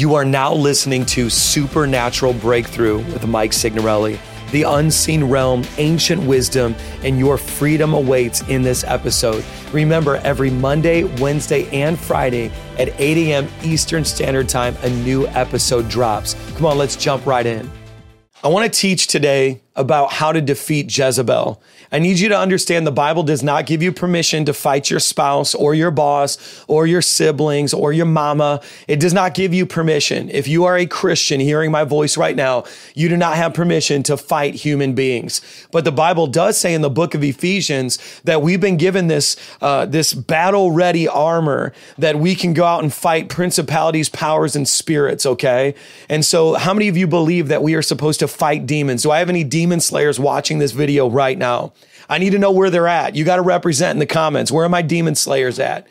You are now listening to Supernatural Breakthrough with Mike Signorelli. The unseen realm, ancient wisdom, and your freedom awaits in this episode. Remember, every Monday, Wednesday, and Friday at 8 a.m. Eastern Standard Time, a new episode drops. Come on, let's jump right in. I want to teach today about how to defeat Jezebel. I need you to understand the Bible does not give you permission to fight your spouse or your boss or your siblings or your mama. It does not give you permission. If you are a Christian hearing my voice right now, you do not have permission to fight human beings. But the Bible does say in the book of Ephesians that we've been given this, uh, this battle ready armor that we can go out and fight principalities, powers, and spirits. Okay. And so how many of you believe that we are supposed to fight demons? Do I have any demon slayers watching this video right now? I need to know where they're at. You got to represent in the comments. Where are my demon slayers at?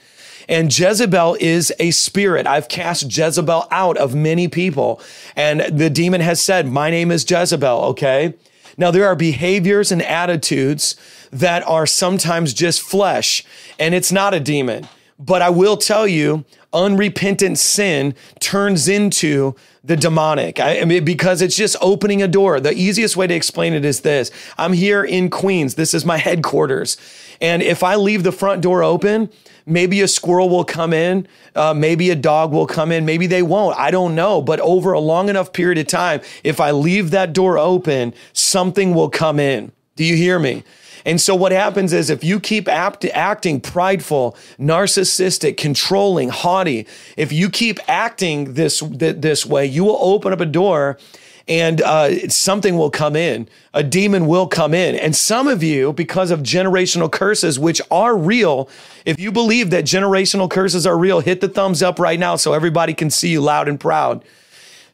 And Jezebel is a spirit. I've cast Jezebel out of many people. And the demon has said, My name is Jezebel, okay? Now, there are behaviors and attitudes that are sometimes just flesh, and it's not a demon. But I will tell you, unrepentant sin turns into the demonic. I, mean, because it's just opening a door. The easiest way to explain it is this I'm here in Queens, this is my headquarters. And if I leave the front door open, maybe a squirrel will come in, uh, maybe a dog will come in, maybe they won't. I don't know. But over a long enough period of time, if I leave that door open, something will come in. Do you hear me? And so what happens is if you keep acting prideful, narcissistic, controlling, haughty, if you keep acting this, this way, you will open up a door and uh, something will come in. A demon will come in. And some of you, because of generational curses, which are real, if you believe that generational curses are real, hit the thumbs up right now so everybody can see you loud and proud.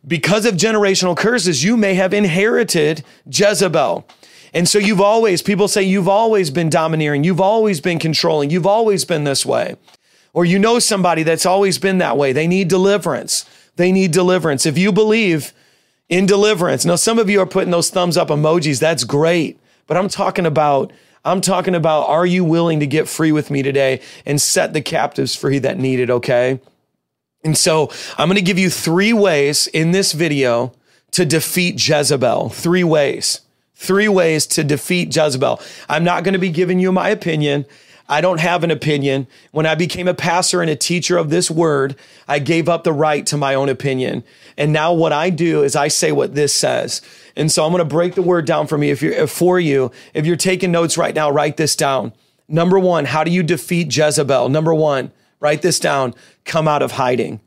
Because of generational curses, you may have inherited Jezebel. And so you've always, people say you've always been domineering, you've always been controlling, you've always been this way. Or you know somebody that's always been that way. They need deliverance. They need deliverance. If you believe in deliverance, now some of you are putting those thumbs up emojis. That's great. But I'm talking about I'm talking about are you willing to get free with me today and set the captives free that need it, okay? And so I'm going to give you three ways in this video to defeat Jezebel. Three ways. Three ways to defeat Jezebel. I'm not going to be giving you my opinion. I don't have an opinion. When I became a pastor and a teacher of this word, I gave up the right to my own opinion. And now what I do is I say what this says. And so I'm going to break the word down for me if you're for you. If you're taking notes right now, write this down. Number 1, how do you defeat Jezebel? Number 1, write this down. Come out of hiding.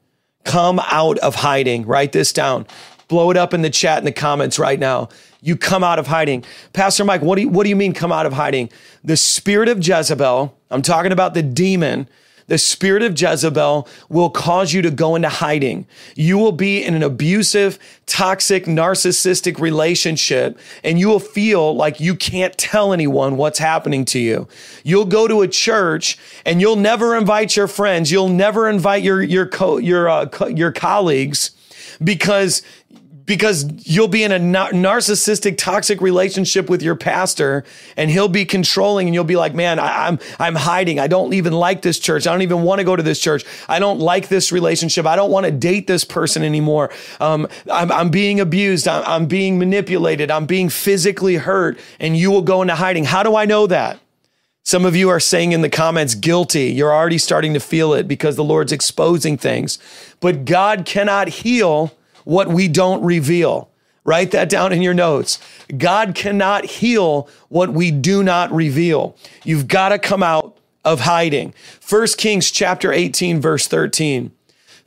Come out of hiding. Write this down. Blow it up in the chat in the comments right now. You come out of hiding. Pastor Mike, what do you, what do you mean come out of hiding? The spirit of Jezebel, I'm talking about the demon, the spirit of Jezebel will cause you to go into hiding. You will be in an abusive, toxic, narcissistic relationship, and you will feel like you can't tell anyone what's happening to you. You'll go to a church and you'll never invite your friends. You'll never invite your your co- your uh, co- your colleagues because because you'll be in a narcissistic, toxic relationship with your pastor, and he'll be controlling, and you'll be like, "Man, I, am I'm, I'm hiding. I don't even like this church. I don't even want to go to this church. I don't like this relationship. I don't want to date this person anymore. Um, I'm, I'm being abused. I'm, I'm being manipulated. I'm being physically hurt." And you will go into hiding. How do I know that? Some of you are saying in the comments, guilty. You're already starting to feel it because the Lord's exposing things. But God cannot heal what we don't reveal. Write that down in your notes. God cannot heal what we do not reveal. You've got to come out of hiding. 1 Kings chapter 18 verse 13.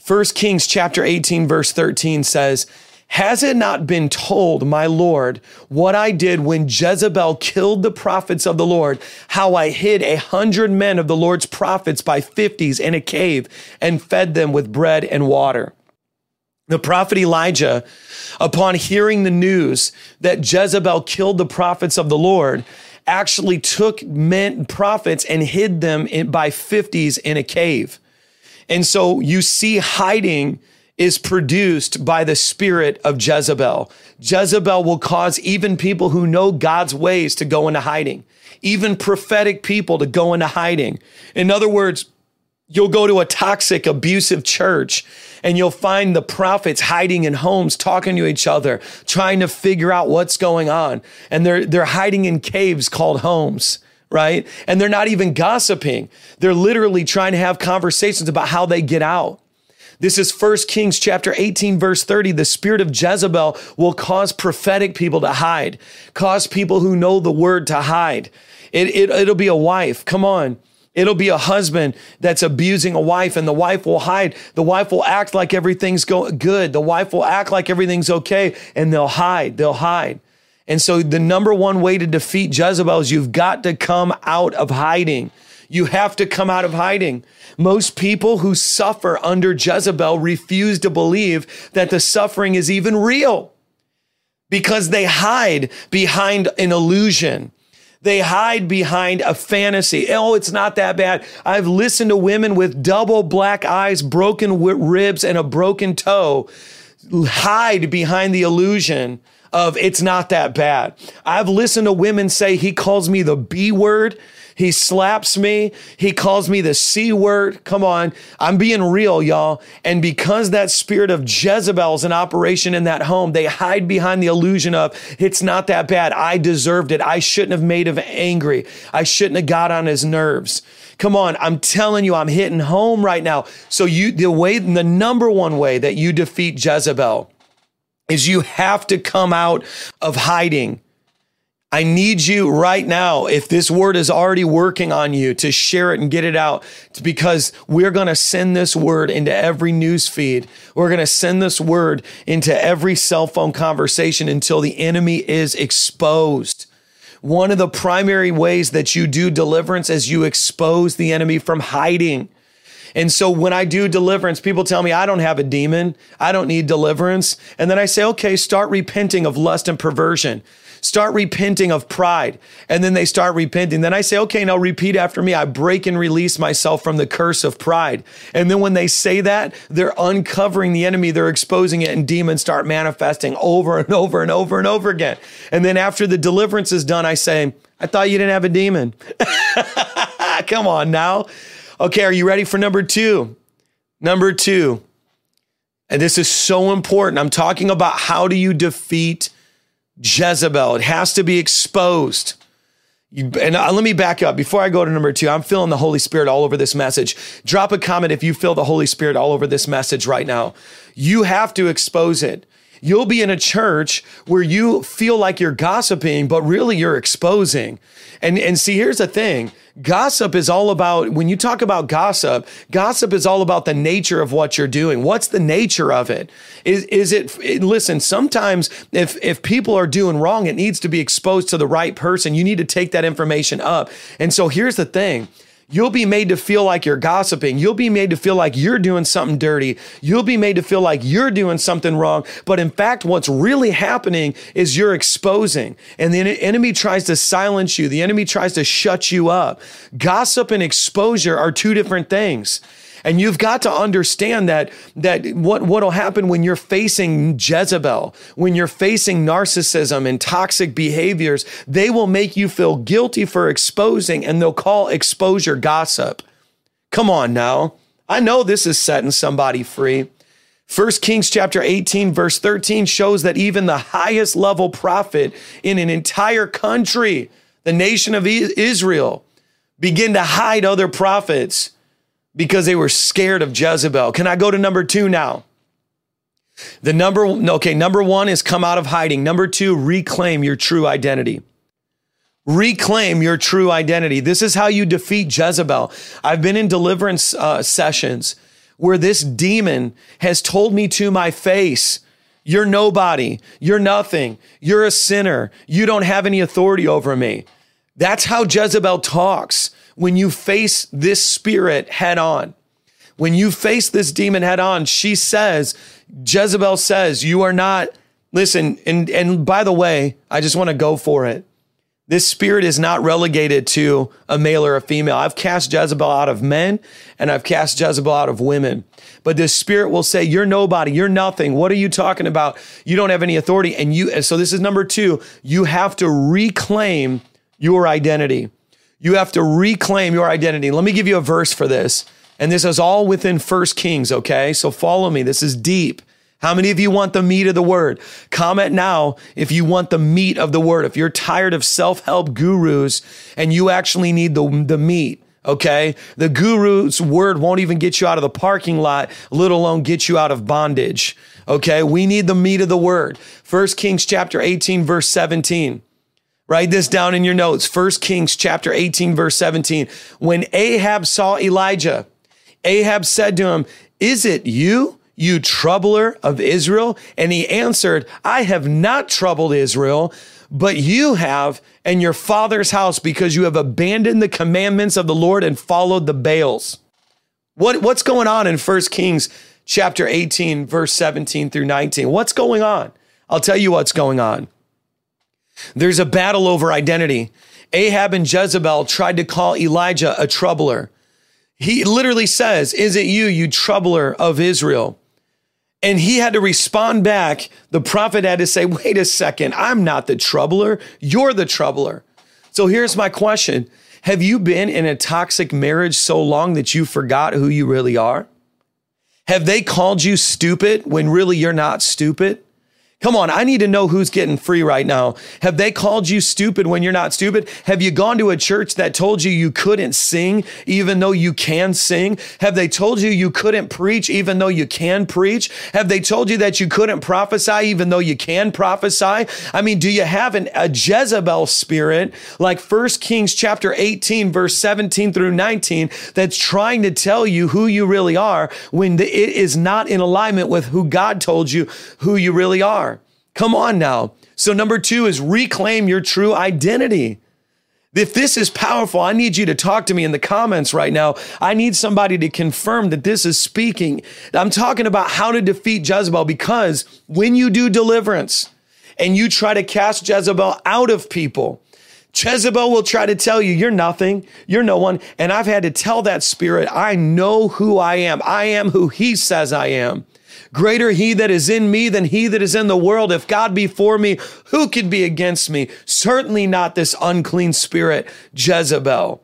1 Kings chapter 18 verse 13 says, has it not been told, my Lord, what I did when Jezebel killed the prophets of the Lord, how I hid a hundred men of the Lord's prophets by fifties in a cave and fed them with bread and water? The prophet Elijah, upon hearing the news that Jezebel killed the prophets of the Lord, actually took men, prophets and hid them in, by 50s in a cave. And so you see hiding is produced by the spirit of Jezebel. Jezebel will cause even people who know God's ways to go into hiding, even prophetic people to go into hiding. In other words, You'll go to a toxic, abusive church and you'll find the prophets hiding in homes, talking to each other, trying to figure out what's going on. And they're, they're hiding in caves called homes, right? And they're not even gossiping. They're literally trying to have conversations about how they get out. This is 1 Kings chapter 18 verse 30. The spirit of Jezebel will cause prophetic people to hide, cause people who know the word to hide. It, it, it'll be a wife. Come on. It'll be a husband that's abusing a wife, and the wife will hide. The wife will act like everything's go- good. The wife will act like everything's okay, and they'll hide. They'll hide. And so, the number one way to defeat Jezebel is you've got to come out of hiding. You have to come out of hiding. Most people who suffer under Jezebel refuse to believe that the suffering is even real because they hide behind an illusion. They hide behind a fantasy. Oh, it's not that bad. I've listened to women with double black eyes, broken ribs, and a broken toe hide behind the illusion of it's not that bad. I've listened to women say he calls me the B word he slaps me. He calls me the C word. Come on. I'm being real, y'all. And because that spirit of Jezebel is in operation in that home, they hide behind the illusion of it's not that bad. I deserved it. I shouldn't have made him angry. I shouldn't have got on his nerves. Come on, I'm telling you, I'm hitting home right now. So you the way the number one way that you defeat Jezebel is you have to come out of hiding. I need you right now, if this word is already working on you, to share it and get it out because we're going to send this word into every news feed. We're going to send this word into every cell phone conversation until the enemy is exposed. One of the primary ways that you do deliverance is you expose the enemy from hiding. And so when I do deliverance, people tell me I don't have a demon. I don't need deliverance. And then I say, okay, start repenting of lust and perversion start repenting of pride. And then they start repenting. Then I say, okay, now repeat after me. I break and release myself from the curse of pride. And then when they say that, they're uncovering the enemy, they're exposing it, and demons start manifesting over and over and over and over again. And then after the deliverance is done, I say, I thought you didn't have a demon. Come on now. Okay, are you ready for number two? Number two, and this is so important. I'm talking about how do you defeat Jezebel. It has to be exposed. You, and uh, let me back up before I go to number two. I'm feeling the Holy Spirit all over this message. Drop a comment if you feel the Holy Spirit all over this message right now. You have to expose it. You'll be in a church where you feel like you're gossiping, but really you're exposing. And, and see, here's the thing Gossip is all about, when you talk about gossip, gossip is all about the nature of what you're doing. What's the nature of it? Is, is it, listen, sometimes if, if people are doing wrong, it needs to be exposed to the right person. You need to take that information up. And so here's the thing You'll be made to feel like you're gossiping. You'll be made to feel like you're doing something dirty. You'll be made to feel like you're doing something wrong. But in fact, what's really happening is you're exposing. And the enemy tries to silence you, the enemy tries to shut you up. Gossip and exposure are two different things. And you've got to understand that that what what'll happen when you're facing Jezebel, when you're facing narcissism and toxic behaviors, they will make you feel guilty for exposing and they'll call exposure gossip. Come on now. I know this is setting somebody free. 1 Kings chapter 18 verse 13 shows that even the highest level prophet in an entire country, the nation of Israel, begin to hide other prophets because they were scared of Jezebel. Can I go to number two now? The number, okay, number one is come out of hiding. Number two, reclaim your true identity. Reclaim your true identity. This is how you defeat Jezebel. I've been in deliverance uh, sessions where this demon has told me to my face, You're nobody. You're nothing. You're a sinner. You don't have any authority over me. That's how Jezebel talks when you face this spirit head on. When you face this demon head on, she says, Jezebel says, you are not, listen, and, and by the way, I just want to go for it. This spirit is not relegated to a male or a female. I've cast Jezebel out of men and I've cast Jezebel out of women. But this spirit will say, You're nobody. You're nothing. What are you talking about? You don't have any authority. And you, and so this is number two. You have to reclaim your identity. You have to reclaim your identity. Let me give you a verse for this. And this is all within First Kings, okay? So follow me. This is deep. How many of you want the meat of the word? Comment now if you want the meat of the word. If you're tired of self help gurus and you actually need the, the meat, okay? The guru's word won't even get you out of the parking lot, let alone get you out of bondage, okay? We need the meat of the word. First Kings chapter 18, verse 17. Write this down in your notes. First Kings chapter 18, verse 17. When Ahab saw Elijah, Ahab said to him, Is it you? you troubler of Israel? And he answered, I have not troubled Israel, but you have and your father's house because you have abandoned the commandments of the Lord and followed the Baals. What, what's going on in 1 Kings chapter 18, verse 17 through 19? What's going on? I'll tell you what's going on. There's a battle over identity. Ahab and Jezebel tried to call Elijah a troubler. He literally says, Is it you, you troubler of Israel? And he had to respond back. The prophet had to say, wait a second, I'm not the troubler. You're the troubler. So here's my question Have you been in a toxic marriage so long that you forgot who you really are? Have they called you stupid when really you're not stupid? Come on, I need to know who's getting free right now. Have they called you stupid when you're not stupid? Have you gone to a church that told you you couldn't sing even though you can sing? Have they told you you couldn't preach even though you can preach? Have they told you that you couldn't prophesy even though you can prophesy? I mean, do you have an, a Jezebel spirit like First Kings chapter 18 verse 17 through 19 that's trying to tell you who you really are when the, it is not in alignment with who God told you who you really are? Come on now. So, number two is reclaim your true identity. If this is powerful, I need you to talk to me in the comments right now. I need somebody to confirm that this is speaking. I'm talking about how to defeat Jezebel because when you do deliverance and you try to cast Jezebel out of people, Jezebel will try to tell you, you're nothing, you're no one. And I've had to tell that spirit, I know who I am. I am who he says I am. Greater he that is in me than he that is in the world. If God be for me, who could be against me? Certainly not this unclean spirit, Jezebel.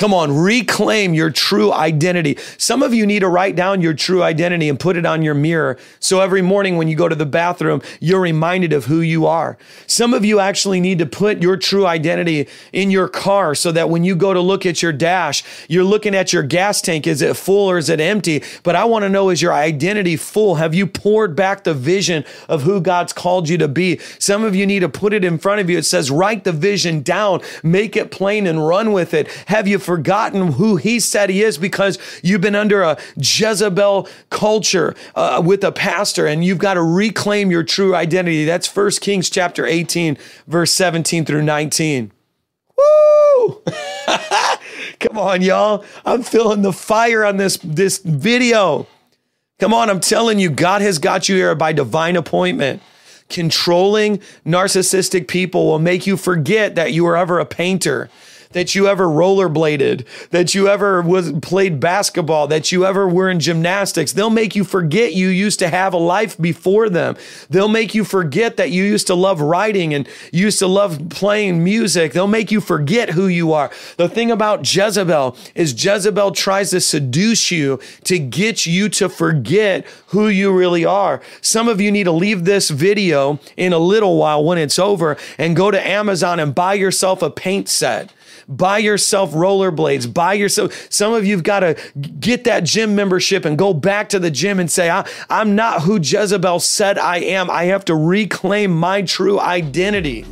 Come on, reclaim your true identity. Some of you need to write down your true identity and put it on your mirror. So every morning when you go to the bathroom, you're reminded of who you are. Some of you actually need to put your true identity in your car so that when you go to look at your dash, you're looking at your gas tank. Is it full or is it empty? But I want to know, is your identity full? Have you poured back the vision of who God's called you to be? Some of you need to put it in front of you. It says, write the vision down, make it plain and run with it. Have you forgotten who he said he is because you've been under a Jezebel culture uh, with a pastor and you've got to reclaim your true identity. That's First Kings chapter 18, verse 17 through 19. Woo! Come on, y'all. I'm feeling the fire on this, this video. Come on, I'm telling you, God has got you here by divine appointment. Controlling narcissistic people will make you forget that you were ever a painter that you ever rollerbladed, that you ever was played basketball, that you ever were in gymnastics. They'll make you forget you used to have a life before them. They'll make you forget that you used to love writing and used to love playing music. They'll make you forget who you are. The thing about Jezebel is Jezebel tries to seduce you to get you to forget who you really are. Some of you need to leave this video in a little while when it's over and go to Amazon and buy yourself a paint set buy yourself rollerblades, buy yourself. Some of you've got to get that gym membership and go back to the gym and say, I, I'm not who Jezebel said I am. I have to reclaim my true identity.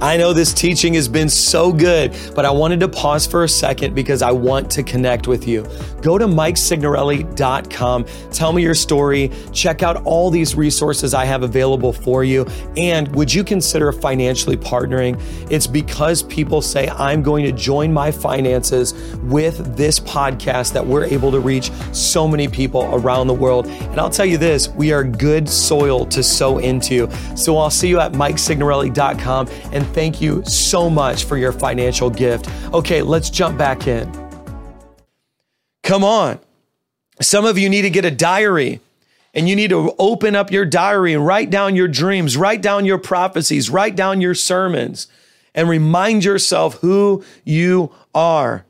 I know this teaching has been so good, but I wanted to pause for a second because I want to connect with you. Go to MikeSignorelli.com, tell me your story, check out all these resources I have available for you, and would you consider financially partnering? It's because people say I'm going to join my finances with this podcast that we're able to reach so many people around the world. And I'll tell you this, we are good soil to sow into. So I'll see you at MikeSignorelli.com and thank you so much for your financial gift. Okay, let's jump back in. Come on. Some of you need to get a diary and you need to open up your diary and write down your dreams, write down your prophecies, write down your sermons, and remind yourself who you are.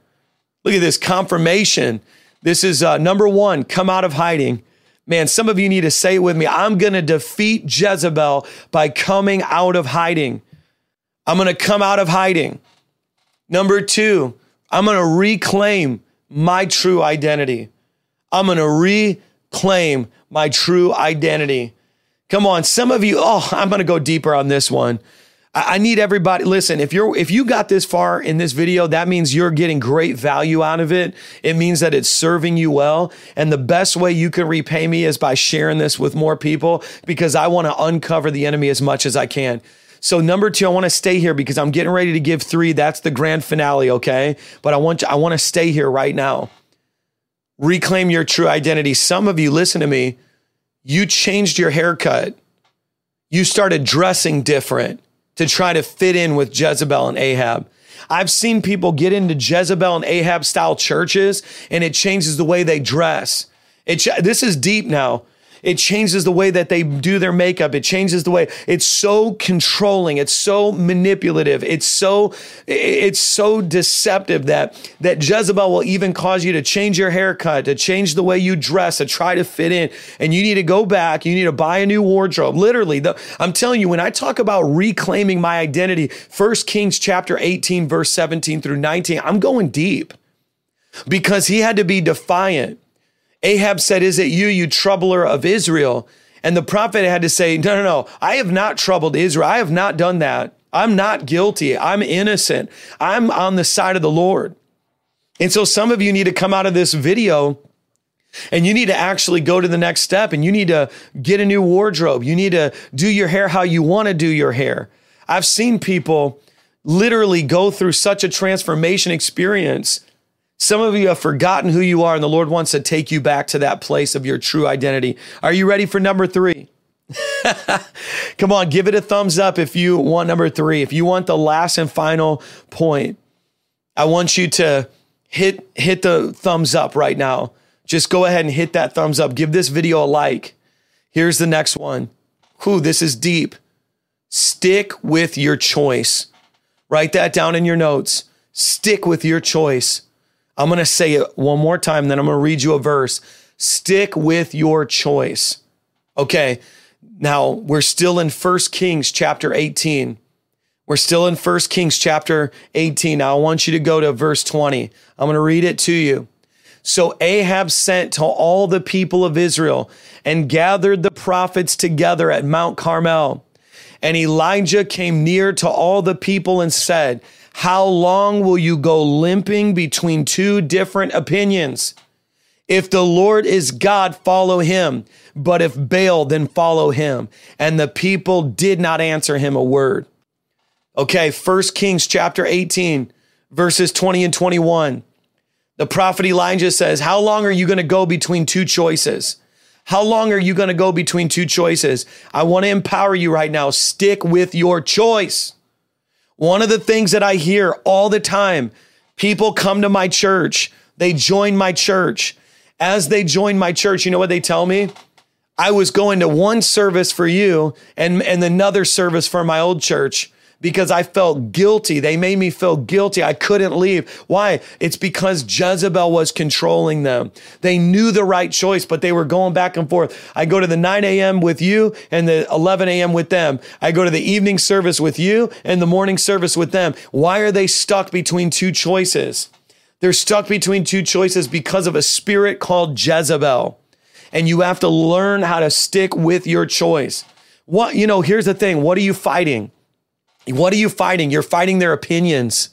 Look at this confirmation This is uh, number one come out of hiding. Man, some of you need to say it with me. I'm going to defeat Jezebel by coming out of hiding. I'm going to come out of hiding. Number two, I'm going to reclaim my true identity. I'm going to reclaim my true identity. Come on, some of you, oh, I'm going to go deeper on this one. I need everybody. Listen, if you're if you got this far in this video, that means you're getting great value out of it. It means that it's serving you well. And the best way you can repay me is by sharing this with more people because I want to uncover the enemy as much as I can. So number two, I want to stay here because I'm getting ready to give three. That's the grand finale, okay? But I want to, I want to stay here right now. Reclaim your true identity. Some of you, listen to me. You changed your haircut. You started dressing different to try to fit in with Jezebel and Ahab. I've seen people get into Jezebel and Ahab style churches and it changes the way they dress. It, this is deep now. It changes the way that they do their makeup. It changes the way it's so controlling. It's so manipulative. It's so it's so deceptive that that Jezebel will even cause you to change your haircut, to change the way you dress, to try to fit in. And you need to go back. You need to buy a new wardrobe. Literally, the, I'm telling you, when I talk about reclaiming my identity, First Kings chapter 18, verse 17 through 19, I'm going deep because he had to be defiant. Ahab said, Is it you, you troubler of Israel? And the prophet had to say, No, no, no, I have not troubled Israel. I have not done that. I'm not guilty. I'm innocent. I'm on the side of the Lord. And so some of you need to come out of this video and you need to actually go to the next step and you need to get a new wardrobe. You need to do your hair how you want to do your hair. I've seen people literally go through such a transformation experience some of you have forgotten who you are, and the Lord wants to take you back to that place of your true identity. Are you ready for number three? Come on, give it a thumbs up if you want number three. If you want the last and final point, I want you to hit hit the thumbs up right now. Just go ahead and hit that thumbs up. Give this video a like. Here's the next one. Whew, this is deep. Stick with your choice. Write that down in your notes. Stick with your choice. I'm going to say it one more time, then I'm going to read you a verse. Stick with your choice. Okay. Now we're still in First Kings chapter 18. We're still in First Kings chapter 18. Now I want you to go to verse 20. I'm going to read it to you. So Ahab sent to all the people of Israel and gathered the prophets together at Mount Carmel. And Elijah came near to all the people and said, how long will you go limping between two different opinions? If the Lord is God, follow him. But if Baal, then follow him. And the people did not answer him a word. Okay, First Kings chapter 18, verses 20 and 21. The prophet Elijah says, How long are you going to go between two choices? How long are you going to go between two choices? I want to empower you right now. Stick with your choice. One of the things that I hear all the time people come to my church, they join my church. As they join my church, you know what they tell me? I was going to one service for you and, and another service for my old church because I felt guilty. They made me feel guilty. I couldn't leave. Why? It's because Jezebel was controlling them. They knew the right choice, but they were going back and forth. I go to the 9 a.m. with you and the 11 a.m. with them. I go to the evening service with you and the morning service with them. Why are they stuck between two choices? They're stuck between two choices because of a spirit called Jezebel. And you have to learn how to stick with your choice. What, you know, here's the thing. What are you fighting? What are you fighting? You're fighting their opinions.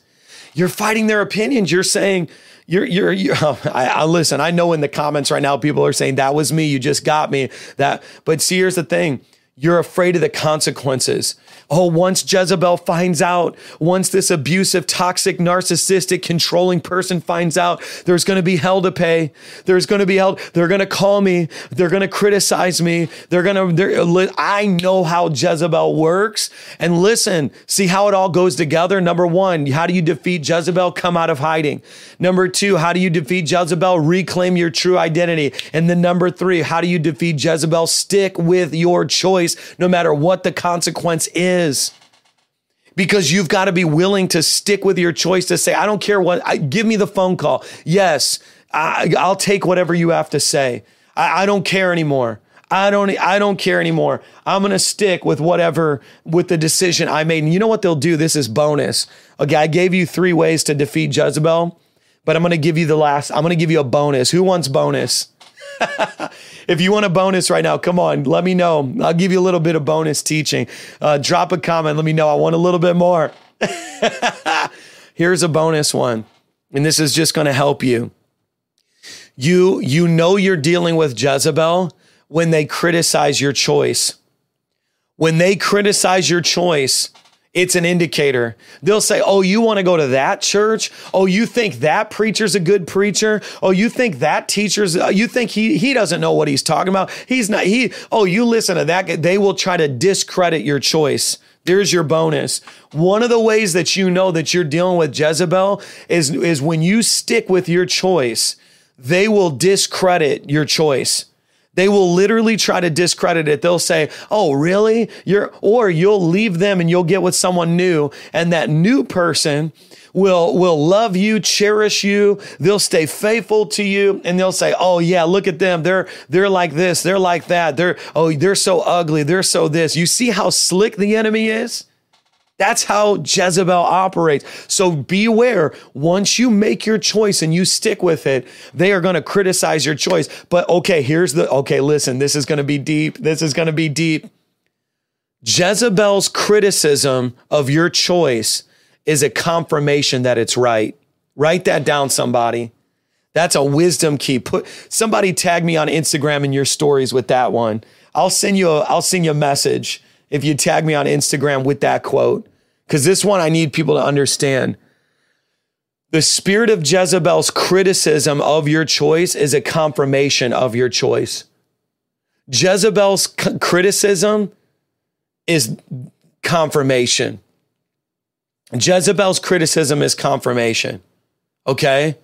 You're fighting their opinions. You're saying, you're, you're, you're I, I, listen, I know in the comments right now, people are saying, that was me. You just got me that. But see, here's the thing. You're afraid of the consequences. Oh, once Jezebel finds out, once this abusive, toxic, narcissistic, controlling person finds out, there's going to be hell to pay. There's going to be hell. They're going to call me. They're going to criticize me. They're going to, I know how Jezebel works. And listen, see how it all goes together. Number one, how do you defeat Jezebel? Come out of hiding. Number two, how do you defeat Jezebel? Reclaim your true identity. And then number three, how do you defeat Jezebel? Stick with your choice, no matter what the consequence is is because you've got to be willing to stick with your choice to say, I don't care what, I, give me the phone call. Yes, I, will take whatever you have to say. I, I don't care anymore. I don't I don't care anymore. I'm to stick with whatever with the decision I made. And you know what they'll do? This is bonus. Okay, I gave you 3 ways to defeat Jezebel, but I'm to give you the last. I'm to give you a bonus. Who wants bonus? if you want a bonus right now, come on, let me know. I'll give you a little bit of bonus teaching. Uh, drop a comment. Let me know. I want a little bit more. Here's a bonus one, and this is just going to help you. You you know you're dealing with Jezebel when they criticize your choice. When they criticize your choice, it's an indicator. They'll say, Oh, you want to go to that church? Oh, you think that preacher's a good preacher? Oh, you think that teacher's, uh, you think he, he doesn't know what he's talking about? He's not, he, oh, you listen to that. They will try to discredit your choice. There's your bonus. One of the ways that you know that you're dealing with Jezebel is, is when you stick with your choice, they will discredit your choice. They will literally try to discredit it. They'll say, "Oh, really? You're," or you'll leave them and you'll get with someone new, and that new person will will love you, cherish you. They'll stay faithful to you, and they'll say, "Oh yeah, look at them. They're they're like this. They're like that. They're oh they're so ugly. They're so this." You see how slick the enemy is? That's how Jezebel operates. So beware. Once you make your choice and you stick with it, they are going to criticize your choice. But okay, here's the okay, listen, this is going to be deep. This is going to be deep. Jezebel's criticism of your choice is a confirmation that it's right. Write that down, somebody. That's a wisdom key. Put somebody tag me on Instagram in your stories with that one. I'll send you a I'll send you a message if you tag me on Instagram with that quote, because this one I need people to understand. The spirit of Jezebel's criticism of your choice is a confirmation of your choice. Jezebel's c- criticism is confirmation. Jezebel's criticism is confirmation. Okay?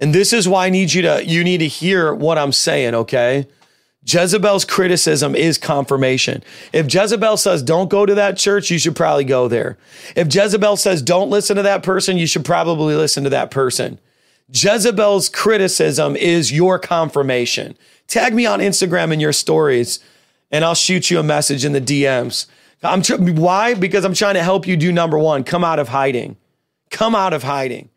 And this is why I need you to you need to hear what I'm saying, okay? Jezebel's criticism is confirmation. If Jezebel says, don't go to that church, you should probably go there. If Jezebel says, don't listen to that person, you should probably listen to that person. Jezebel's criticism is your confirmation. Tag me on Instagram in your stories and I'll shoot you a message in the DMs. I'm tr- why? Because I'm trying to help you do number one, come out of hiding. Come out of hiding.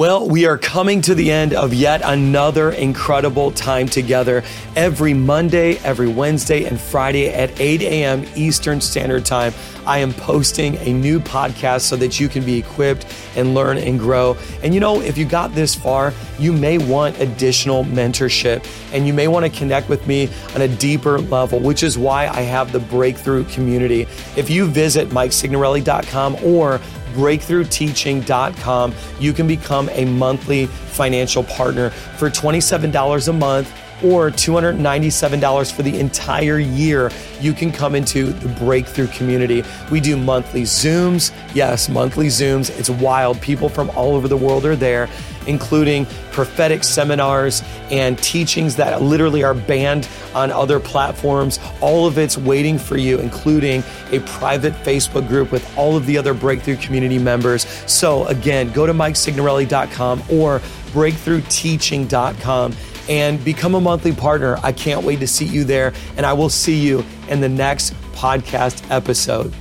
Well, we are coming to the end of yet another incredible time together every Monday, every Wednesday, and Friday at 8 a.m. Eastern Standard Time. I am posting a new podcast so that you can be equipped and learn and grow. And you know, if you got this far, you may want additional mentorship and you may want to connect with me on a deeper level, which is why I have the Breakthrough Community. If you visit MikeSignorelli.com or breakthroughteaching.com. You can become a monthly financial partner for $27 a month or $297 for the entire year, you can come into the breakthrough community. We do monthly Zooms. Yes, monthly Zooms. It's wild. People from all over the world are there, including prophetic seminars and teachings that literally are banned on other platforms. All of it's waiting for you, including a private Facebook group with all of the other breakthrough community members. So, again, go to MikeSignorelli.com or breakthroughteaching.com and become a monthly partner. I can't wait to see you there, and I will see you in the next podcast episode.